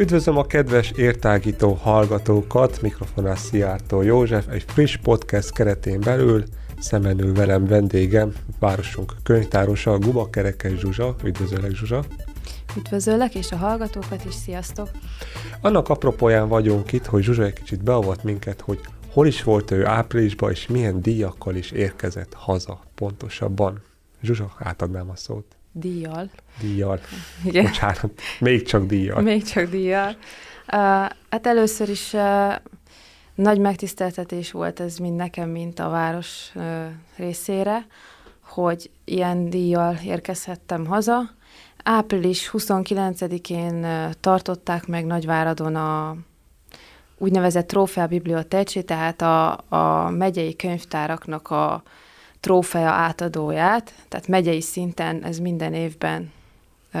Üdvözlöm a kedves értágító hallgatókat, mikrofonás Szijjártó József, egy friss podcast keretén belül szemenül velem vendégem, városunk könyvtárosa, Guba Kerekes Zsuzsa. Üdvözöllek Zsuzsa! Üdvözöllek, és a hallgatókat is, sziasztok! Annak apropóján vagyunk itt, hogy Zsuzsa egy kicsit beavat minket, hogy hol is volt ő áprilisban, és milyen díjakkal is érkezett haza pontosabban. Zsuzsa, átadnám a szót. Díjjal. Díjjal. Igen. Bocsánat, még csak díjjal. Még csak díjjal. Uh, hát először is uh, nagy megtiszteltetés volt ez mind nekem, mint a város uh, részére, hogy ilyen díjjal érkezhettem haza. Április 29-én uh, tartották meg Nagyváradon a úgynevezett trófea biblioteci, tehát a, a megyei könyvtáraknak a trófea átadóját, tehát megyei szinten ez minden évben ö,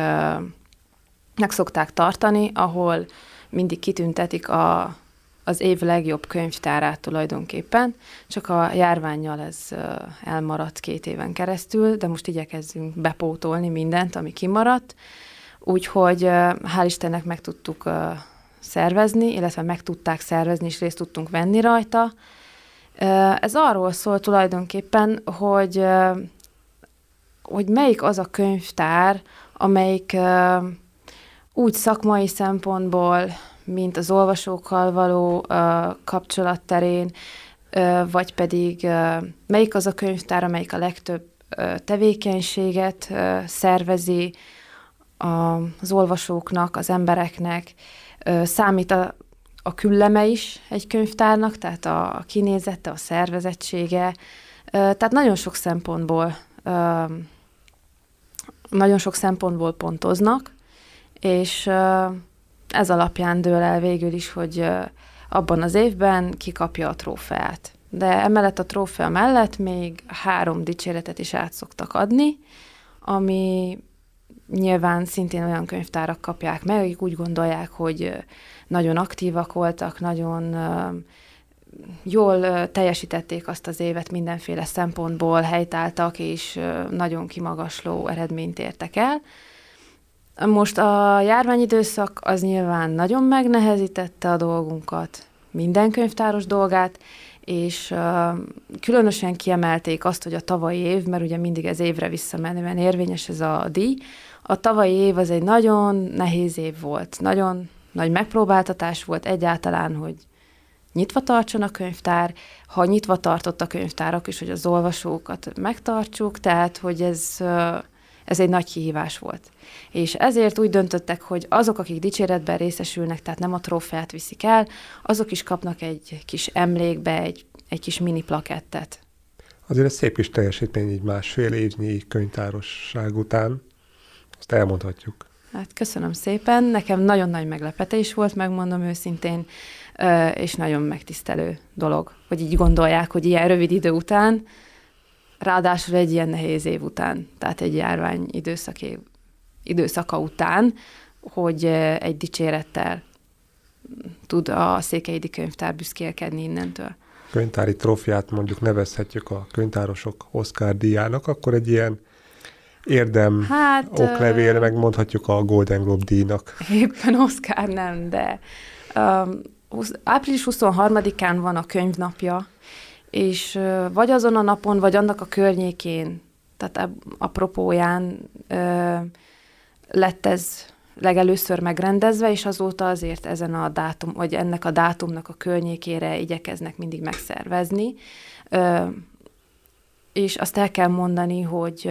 meg szokták tartani, ahol mindig kitüntetik a, az év legjobb könyvtárát tulajdonképpen, csak a járványjal ez elmaradt két éven keresztül, de most igyekezzünk bepótolni mindent, ami kimaradt, úgyhogy hál' Istennek meg tudtuk szervezni, illetve meg tudták szervezni, és részt tudtunk venni rajta, ez arról szól tulajdonképpen, hogy, hogy melyik az a könyvtár, amelyik úgy szakmai szempontból, mint az olvasókkal való kapcsolat terén, vagy pedig melyik az a könyvtár, amelyik a legtöbb tevékenységet szervezi az olvasóknak, az embereknek, számít a a külleme is egy könyvtárnak, tehát a kinézete, a szervezettsége, tehát nagyon sok szempontból nagyon sok szempontból pontoznak, és ez alapján dől el végül is, hogy abban az évben kikapja a trófeát. De emellett a trófea mellett még három dicséretet is át szoktak adni, ami nyilván szintén olyan könyvtárak kapják meg, akik úgy gondolják, hogy nagyon aktívak voltak, nagyon jól teljesítették azt az évet mindenféle szempontból, helytáltak, és nagyon kimagasló eredményt értek el. Most a járványidőszak az nyilván nagyon megnehezítette a dolgunkat, minden könyvtáros dolgát, és uh, különösen kiemelték azt, hogy a tavalyi év, mert ugye mindig ez évre visszamenően érvényes ez a díj, a tavalyi év az egy nagyon nehéz év volt, nagyon nagy megpróbáltatás volt egyáltalán, hogy nyitva tartson a könyvtár, ha nyitva tartott a könyvtárak is, hogy az olvasókat megtartsuk, tehát hogy ez, ez egy nagy kihívás volt. És ezért úgy döntöttek, hogy azok, akik dicséretben részesülnek, tehát nem a trófeát viszik el, azok is kapnak egy kis emlékbe, egy, egy kis mini plakettet. Azért ez szép kis teljesítmény így másfél évnyi könyvtárosság után, azt elmondhatjuk. Hát köszönöm szépen. Nekem nagyon nagy meglepetés volt, megmondom őszintén, és nagyon megtisztelő dolog, hogy így gondolják, hogy ilyen rövid idő után, ráadásul egy ilyen nehéz év után, tehát egy járvány időszaké, időszaka után, hogy egy dicsérettel tud a Székelyidi Könyvtár büszkélkedni innentől. Könyvtári trófiát mondjuk nevezhetjük a könyvtárosok Oscar díjának, akkor egy ilyen érdem hát, oklevél, uh, megmondhatjuk a Golden Globe díjnak. Éppen Oscar nem, de um, április 23-án van a könyvnapja, és vagy azon a napon, vagy annak a környékén, tehát apropóján uh, lett ez legelőször megrendezve, és azóta azért ezen a dátum, vagy ennek a dátumnak a környékére igyekeznek mindig megszervezni. És azt el kell mondani, hogy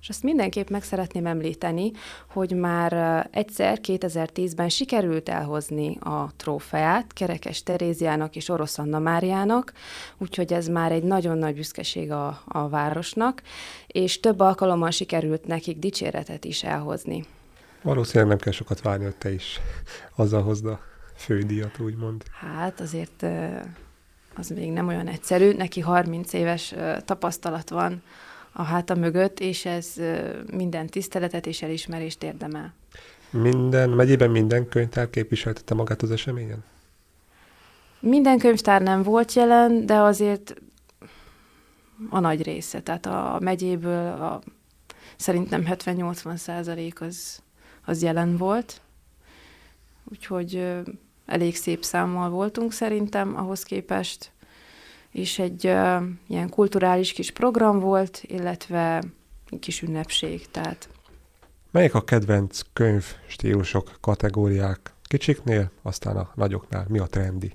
és azt mindenképp meg szeretném említeni, hogy már egyszer 2010-ben sikerült elhozni a trófeát Kerekes Teréziának és Orosz Anna Máriának, úgyhogy ez már egy nagyon nagy büszkeség a, a városnak, és több alkalommal sikerült nekik dicséretet is elhozni. Valószínűleg nem kell sokat várni, hogy te is azzal hozd a fődíjat, úgymond. Hát azért az még nem olyan egyszerű. Neki 30 éves tapasztalat van a háta mögött, és ez minden tiszteletet és elismerést érdemel. Minden, megyében minden könyvtár képviseltette magát az eseményen? Minden könyvtár nem volt jelen, de azért a nagy része, tehát a megyéből a, szerintem 70-80 százalék az, az jelen volt. Úgyhogy elég szép számmal voltunk szerintem ahhoz képest, és egy uh, ilyen kulturális kis program volt, illetve kis ünnepség, tehát. Melyek a kedvenc könyv stílusok, kategóriák kicsiknél, aztán a nagyoknál? Mi a trendi?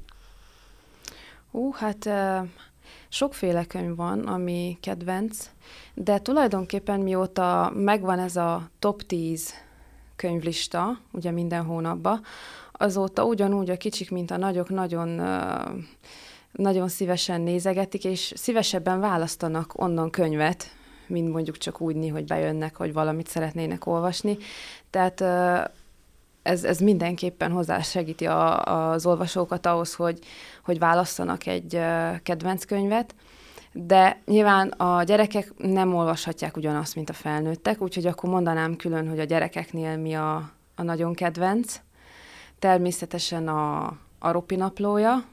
Ú, hát uh, sokféle könyv van, ami kedvenc, de tulajdonképpen mióta megvan ez a top 10 könyvlista, ugye minden hónapban, azóta ugyanúgy a kicsik, mint a nagyok nagyon, nagyon szívesen nézegetik, és szívesebben választanak onnan könyvet, mint mondjuk csak úgy, hogy bejönnek, hogy valamit szeretnének olvasni. Tehát ez, ez mindenképpen hozzásegíti a, az olvasókat ahhoz, hogy, hogy válasszanak egy kedvenc könyvet, de nyilván a gyerekek nem olvashatják ugyanazt, mint a felnőttek, úgyhogy akkor mondanám külön, hogy a gyerekeknél mi a, a nagyon kedvenc. Természetesen a, a Ropi naplója,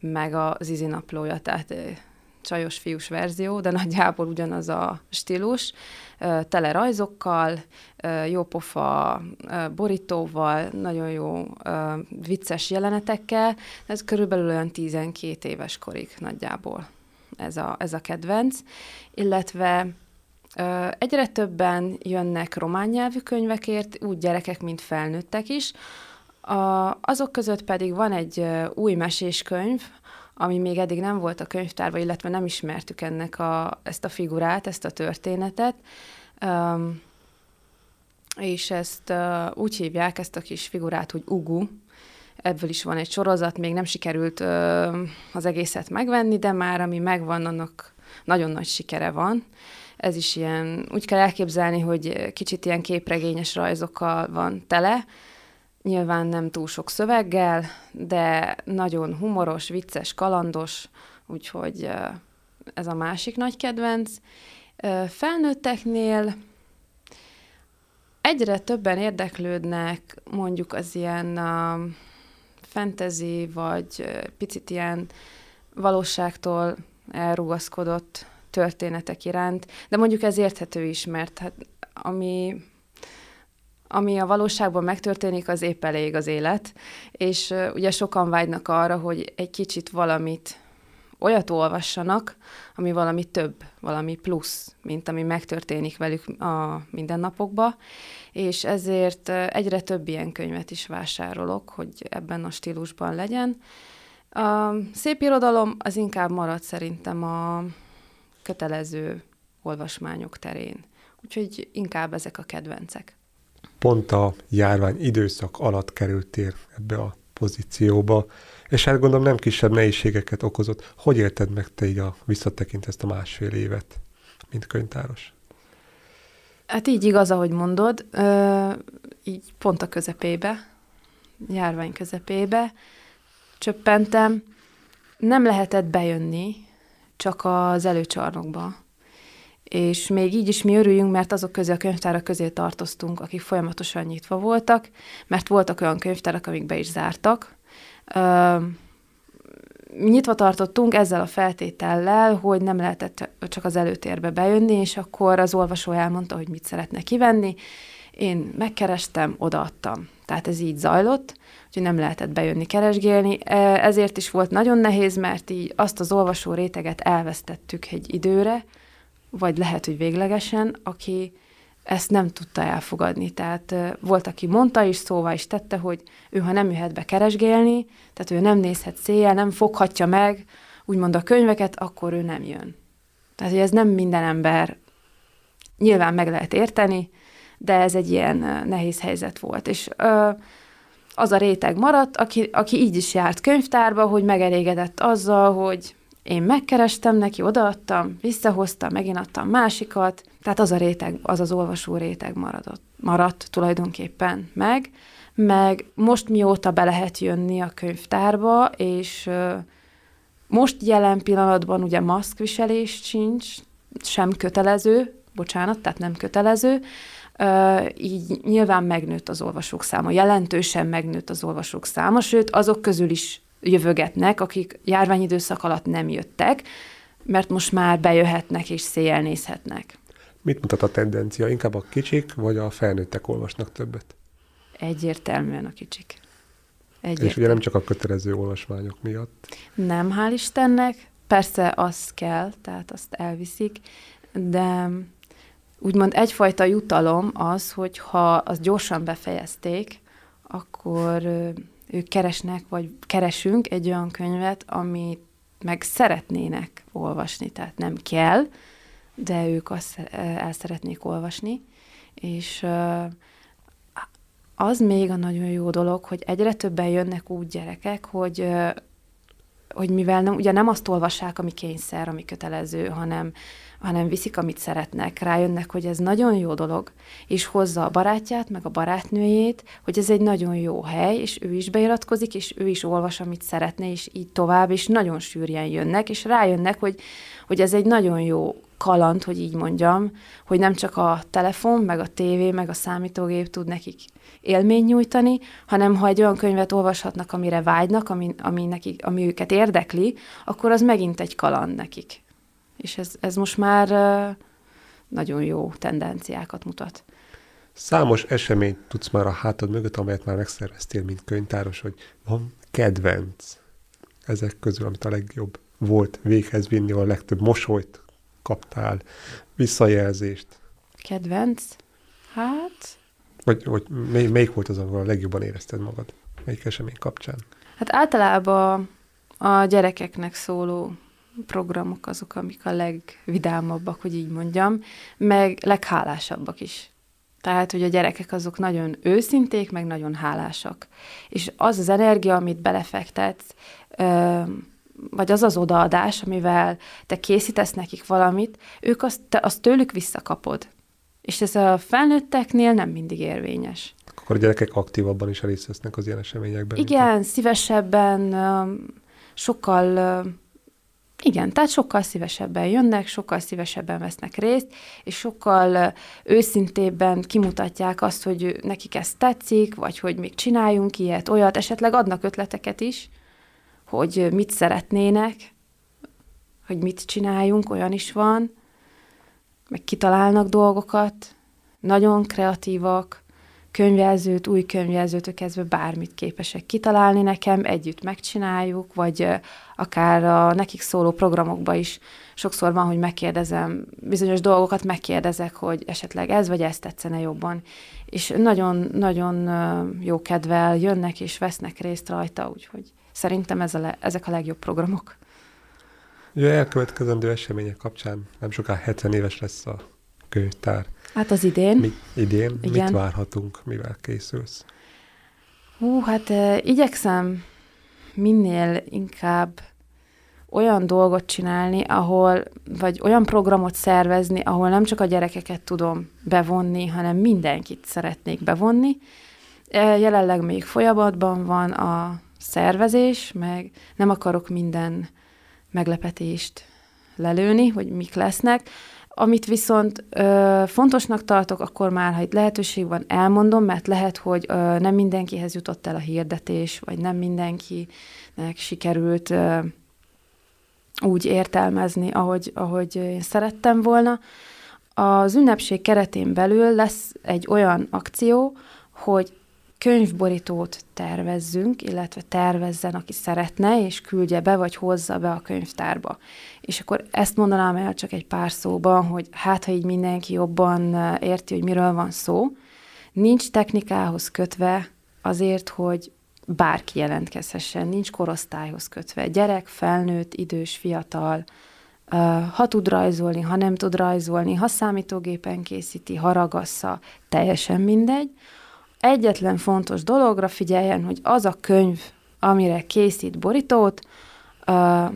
meg a Zizi naplója, tehát csajos fiús verzió, de nagyjából ugyanaz a stílus, tele rajzokkal, jópofa borítóval, nagyon jó vicces jelenetekkel, ez körülbelül olyan 12 éves korig nagyjából ez a, ez a kedvenc, illetve egyre többen jönnek román nyelvű könyvekért, úgy gyerekek, mint felnőttek is, a, azok között pedig van egy új meséskönyv, ami még eddig nem volt a könyvtárban, illetve nem ismertük ennek a, ezt a figurát, ezt a történetet. Um, és ezt uh, úgy hívják, ezt a kis figurát, hogy Ugu. Ebből is van egy sorozat, még nem sikerült uh, az egészet megvenni, de már ami megvan, annak nagyon nagy sikere van. Ez is ilyen, úgy kell elképzelni, hogy kicsit ilyen képregényes rajzokkal van tele, Nyilván nem túl sok szöveggel, de nagyon humoros, vicces, kalandos, úgyhogy ez a másik nagy kedvenc. Felnőtteknél egyre többen érdeklődnek mondjuk az ilyen fantasy, vagy picit ilyen valóságtól elrugaszkodott történetek iránt, de mondjuk ez érthető is, mert hát ami ami a valóságban megtörténik, az épp elég az élet, és ugye sokan vágynak arra, hogy egy kicsit valamit olyat olvassanak, ami valami több, valami plusz, mint ami megtörténik velük a mindennapokban, és ezért egyre több ilyen könyvet is vásárolok, hogy ebben a stílusban legyen. A szép irodalom az inkább marad szerintem a kötelező olvasmányok terén. Úgyhogy inkább ezek a kedvencek pont a járvány időszak alatt kerültél ebbe a pozícióba, és hát gondolom nem kisebb nehézségeket okozott. Hogy élted meg te így a visszatekint ezt a másfél évet, mint könyvtáros? Hát így igaz, ahogy mondod, ö, így pont a közepébe, járvány közepébe csöppentem. Nem lehetett bejönni, csak az előcsarnokba és még így is mi örüljünk, mert azok közé a könyvtárak közé tartoztunk, akik folyamatosan nyitva voltak, mert voltak olyan könyvtárak, amik be is zártak. nyitva tartottunk ezzel a feltétellel, hogy nem lehetett csak az előtérbe bejönni, és akkor az olvasó elmondta, hogy mit szeretne kivenni. Én megkerestem, odaadtam. Tehát ez így zajlott, hogy nem lehetett bejönni keresgélni. Ezért is volt nagyon nehéz, mert így azt az olvasó réteget elvesztettük egy időre, vagy lehet, hogy véglegesen, aki ezt nem tudta elfogadni. Tehát volt, aki mondta is, szóval is tette, hogy ő, ha nem jöhet be keresgélni, tehát ő nem nézhet széjjel, nem foghatja meg, úgymond a könyveket, akkor ő nem jön. Tehát, hogy ez nem minden ember nyilván meg lehet érteni, de ez egy ilyen nehéz helyzet volt. És ö, az a réteg maradt, aki, aki így is járt könyvtárba, hogy megelégedett azzal, hogy én megkerestem neki, odaadtam, visszahoztam, megint adtam másikat, tehát az a réteg, az az olvasó réteg maradott, maradt tulajdonképpen meg, meg most mióta be lehet jönni a könyvtárba, és most jelen pillanatban ugye maszkviselés sincs, sem kötelező, bocsánat, tehát nem kötelező, így nyilván megnőtt az olvasók száma, jelentősen megnőtt az olvasók száma, sőt azok közül is jövögetnek, akik járványidőszak alatt nem jöttek, mert most már bejöhetnek és széjjel nézhetnek. Mit mutat a tendencia? Inkább a kicsik, vagy a felnőttek olvasnak többet? Egyértelműen a kicsik. Egyértelmű. És ugye nem csak a kötelező olvasmányok miatt. Nem, hál' Istennek. Persze az kell, tehát azt elviszik, de úgymond egyfajta jutalom az, hogy ha azt gyorsan befejezték, akkor ők keresnek, vagy keresünk egy olyan könyvet, amit meg szeretnének olvasni, tehát nem kell, de ők azt el szeretnék olvasni, és az még a nagyon jó dolog, hogy egyre többen jönnek úgy gyerekek, hogy hogy mivel nem, ugye nem azt olvassák, ami kényszer, ami kötelező, hanem, hanem viszik, amit szeretnek, rájönnek, hogy ez nagyon jó dolog, és hozza a barátját, meg a barátnőjét, hogy ez egy nagyon jó hely, és ő is beiratkozik, és ő is olvas, amit szeretne, és így tovább, és nagyon sűrűen jönnek, és rájönnek, hogy, hogy ez egy nagyon jó kaland, hogy így mondjam, hogy nem csak a telefon, meg a tévé, meg a számítógép tud nekik élmény nyújtani, hanem ha egy olyan könyvet olvashatnak, amire vágynak, ami, ami, nekik, ami őket érdekli, akkor az megint egy kaland nekik. És ez, ez most már nagyon jó tendenciákat mutat. Számos eseményt tudsz már a hátad mögött, amelyet már megszerveztél, mint könyvtáros, hogy van kedvenc ezek közül, amit a legjobb volt véghez vinni, a legtöbb mosolyt kaptál, visszajelzést. Kedvenc? Hát... Vagy, vagy mely, melyik volt az, ahol a legjobban érezted magad? Melyik esemény kapcsán? Hát általában a gyerekeknek szóló programok azok, amik a legvidámabbak, hogy így mondjam, meg leghálásabbak is. Tehát, hogy a gyerekek azok nagyon őszinték, meg nagyon hálásak. És az az energia, amit belefektetsz, vagy az az odaadás, amivel te készítesz nekik valamit, ők azt, te azt tőlük visszakapod. És ez a felnőtteknél nem mindig érvényes. Akkor a gyerekek aktívabban is részt vesznek az ilyen eseményekben? Igen, mint szívesebben, sokkal, igen, tehát sokkal szívesebben jönnek, sokkal szívesebben vesznek részt, és sokkal őszintébben kimutatják azt, hogy nekik ez tetszik, vagy hogy még csináljunk ilyet, olyat, esetleg adnak ötleteket is, hogy mit szeretnének, hogy mit csináljunk, olyan is van, meg kitalálnak dolgokat, nagyon kreatívak, könyvjelzőt, új könyvjelzőtől kezdve bármit képesek kitalálni nekem, együtt megcsináljuk, vagy akár a nekik szóló programokba is sokszor van, hogy megkérdezem, bizonyos dolgokat megkérdezek, hogy esetleg ez vagy ez tetszene jobban. És nagyon-nagyon jó kedvel jönnek és vesznek részt rajta, úgyhogy szerintem ez a le, ezek a legjobb programok. Ugye elkövetkezendő események kapcsán nem soká 70 éves lesz a könyvtár. Hát az idén. Mi, idén. Igen. Mit várhatunk, mivel készülsz? Hú, hát uh, igyekszem minél inkább olyan dolgot csinálni, ahol, vagy olyan programot szervezni, ahol nem csak a gyerekeket tudom bevonni, hanem mindenkit szeretnék bevonni. Jelenleg még folyamatban van a szervezés, meg nem akarok minden meglepetést lelőni, hogy mik lesznek. Amit viszont ö, fontosnak tartok, akkor már, ha itt lehetőség van, elmondom, mert lehet, hogy ö, nem mindenkihez jutott el a hirdetés, vagy nem mindenkinek sikerült ö, úgy értelmezni, ahogy, ahogy én szerettem volna. Az ünnepség keretén belül lesz egy olyan akció, hogy könyvborítót tervezzünk, illetve tervezzen, aki szeretne, és küldje be, vagy hozza be a könyvtárba. És akkor ezt mondanám el csak egy pár szóban, hogy hát, ha így mindenki jobban érti, hogy miről van szó, nincs technikához kötve azért, hogy bárki jelentkezhessen, nincs korosztályhoz kötve. Gyerek, felnőtt, idős, fiatal, ha tud rajzolni, ha nem tud rajzolni, ha számítógépen készíti, ha ragassza, teljesen mindegy egyetlen fontos dologra figyeljen, hogy az a könyv, amire készít borítót, uh,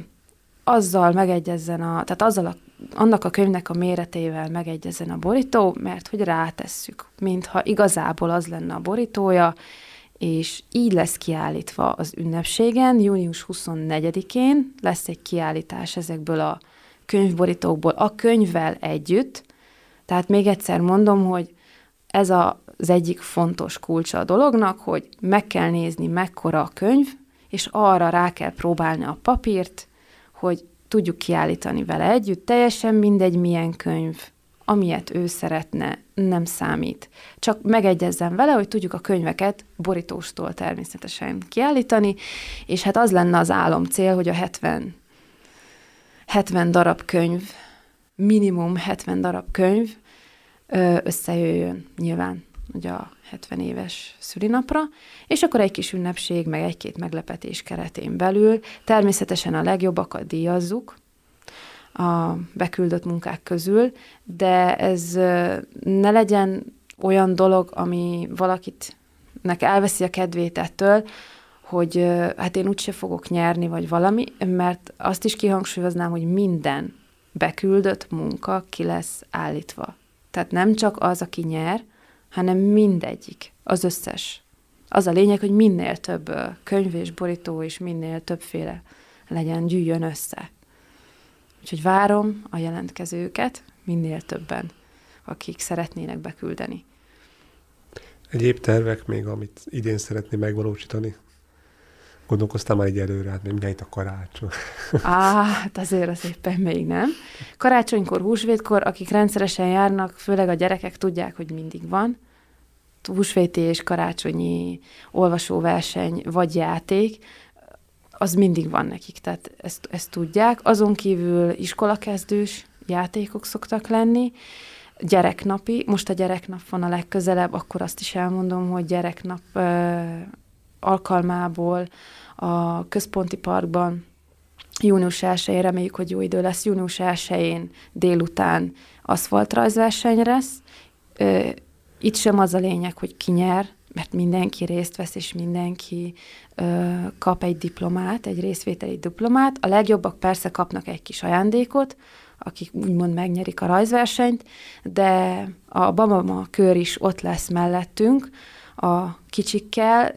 azzal megegyezzen a, tehát azzal a, annak a könyvnek a méretével megegyezzen a borító, mert hogy rátesszük, mintha igazából az lenne a borítója, és így lesz kiállítva az ünnepségen, június 24-én lesz egy kiállítás ezekből a könyvborítókból a könyvvel együtt, tehát még egyszer mondom, hogy ez a, az egyik fontos kulcsa a dolognak, hogy meg kell nézni, mekkora a könyv, és arra rá kell próbálni a papírt, hogy tudjuk kiállítani vele együtt, teljesen mindegy milyen könyv, amilyet ő szeretne, nem számít. Csak megegyezzen vele, hogy tudjuk a könyveket borítóstól természetesen kiállítani, és hát az lenne az álom cél, hogy a 70, 70 darab könyv, minimum 70 darab könyv összejöjjön nyilván ugye a 70 éves szülinapra, és akkor egy kis ünnepség, meg egy-két meglepetés keretén belül természetesen a legjobbakat díjazzuk, a beküldött munkák közül, de ez ne legyen olyan dolog, ami valakit nek elveszi a kedvét ettől, hogy hát én úgyse fogok nyerni, vagy valami, mert azt is kihangsúlyoznám, hogy minden beküldött munka ki lesz állítva. Tehát nem csak az, aki nyer, hanem mindegyik, az összes. Az a lényeg, hogy minél több könyv és borító és minél többféle legyen, gyűjjön össze. Úgyhogy várom a jelentkezőket, minél többen, akik szeretnének beküldeni. Egyéb tervek még, amit idén szeretné megvalósítani? Gondolkoztam már egy előre, hát még itt a karácsony. Á, hát azért az éppen még nem. Karácsonykor, húsvétkor, akik rendszeresen járnak, főleg a gyerekek tudják, hogy mindig van. Húsvéti és karácsonyi olvasóverseny vagy játék, az mindig van nekik, tehát ezt, ezt tudják. Azon kívül iskolakezdős játékok szoktak lenni, gyereknapi, most a gyereknap van a legközelebb, akkor azt is elmondom, hogy gyereknap alkalmából a központi parkban június 1 reméljük, hogy jó idő lesz, június 1 délután aszfaltrajzverseny lesz. Itt sem az a lényeg, hogy ki nyer, mert mindenki részt vesz, és mindenki ö, kap egy diplomát, egy részvételi diplomát. A legjobbak persze kapnak egy kis ajándékot, akik úgymond megnyerik a rajzversenyt, de a Bamama kör is ott lesz mellettünk, a kicsikkel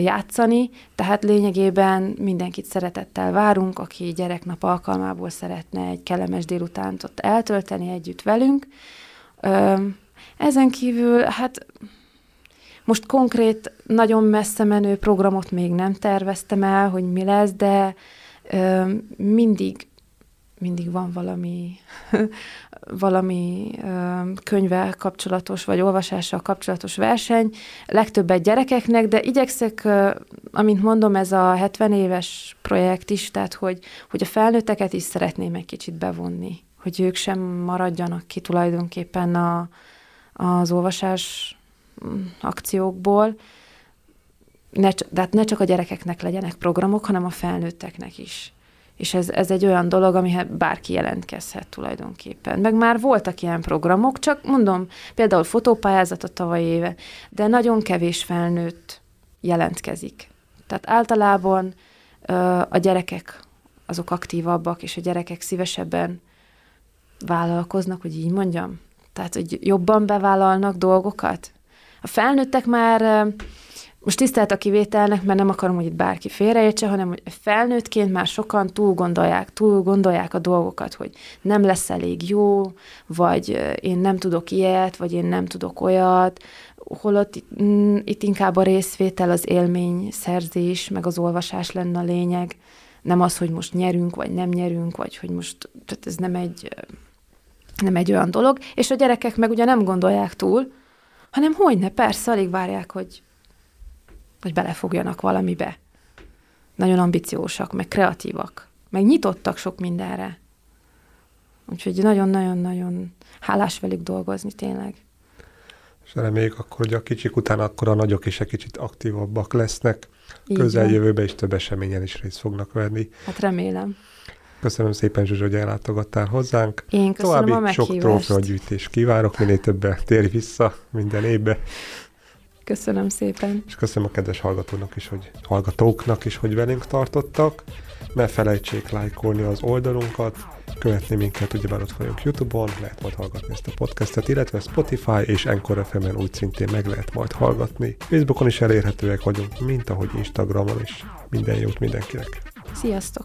játszani, tehát lényegében mindenkit szeretettel várunk, aki gyereknap alkalmából szeretne egy kellemes délutánt ott eltölteni együtt velünk. Ezen kívül, hát most konkrét, nagyon messze menő programot még nem terveztem el, hogy mi lesz, de mindig, mindig van valami, valami könyvvel kapcsolatos, vagy olvasással kapcsolatos verseny, legtöbbet gyerekeknek, de igyekszek, amint mondom, ez a 70 éves projekt is, tehát hogy, hogy a felnőtteket is szeretném egy kicsit bevonni, hogy ők sem maradjanak ki tulajdonképpen a, az olvasás akciókból, ne, de hát ne csak a gyerekeknek legyenek programok, hanem a felnőtteknek is. És ez, ez egy olyan dolog, amihez bárki jelentkezhet tulajdonképpen. Meg már voltak ilyen programok, csak mondom, például fotópályázat a tavaly éve, de nagyon kevés felnőtt jelentkezik. Tehát általában ö, a gyerekek azok aktívabbak, és a gyerekek szívesebben vállalkoznak, hogy így mondjam. Tehát, hogy jobban bevállalnak dolgokat, a felnőttek már most tisztelt a kivételnek, mert nem akarom, hogy itt bárki félreértse, hanem hogy felnőttként már sokan túl gondolják, túl gondolják a dolgokat, hogy nem lesz elég jó, vagy én nem tudok ilyet, vagy én nem tudok olyat, holott mm, itt inkább a részvétel, az élmény szerzés, meg az olvasás lenne a lényeg, nem az, hogy most nyerünk, vagy nem nyerünk, vagy hogy most, tehát ez nem egy, nem egy olyan dolog, és a gyerekek meg ugye nem gondolják túl, hanem hogyne, persze, alig várják, hogy, hogy belefogjanak valamibe. Nagyon ambiciósak, meg kreatívak, meg nyitottak sok mindenre. Úgyhogy nagyon-nagyon-nagyon hálás velük dolgozni tényleg. És reméljük akkor, hogy a kicsik után akkor a nagyok is egy kicsit aktívabbak lesznek. Közeljövőben is több eseményen is részt fognak venni. Hát remélem. Köszönöm szépen, Zsuzsa, hogy ellátogattál hozzánk. Én köszönöm További a sok trófea gyűjtés kívánok, minél többen tér vissza minden évbe. Köszönöm szépen. És köszönöm a kedves hallgatónak is, hogy hallgatóknak is, hogy velünk tartottak. Ne felejtsék lájkolni az oldalunkat, követni minket, ugyebár ott vagyunk Youtube-on, lehet majd hallgatni ezt a podcastet, illetve Spotify és Encore FM-en úgy szintén meg lehet majd hallgatni. Facebookon is elérhetőek vagyunk, mint ahogy Instagramon is. Minden jót mindenkinek! Sziasztok!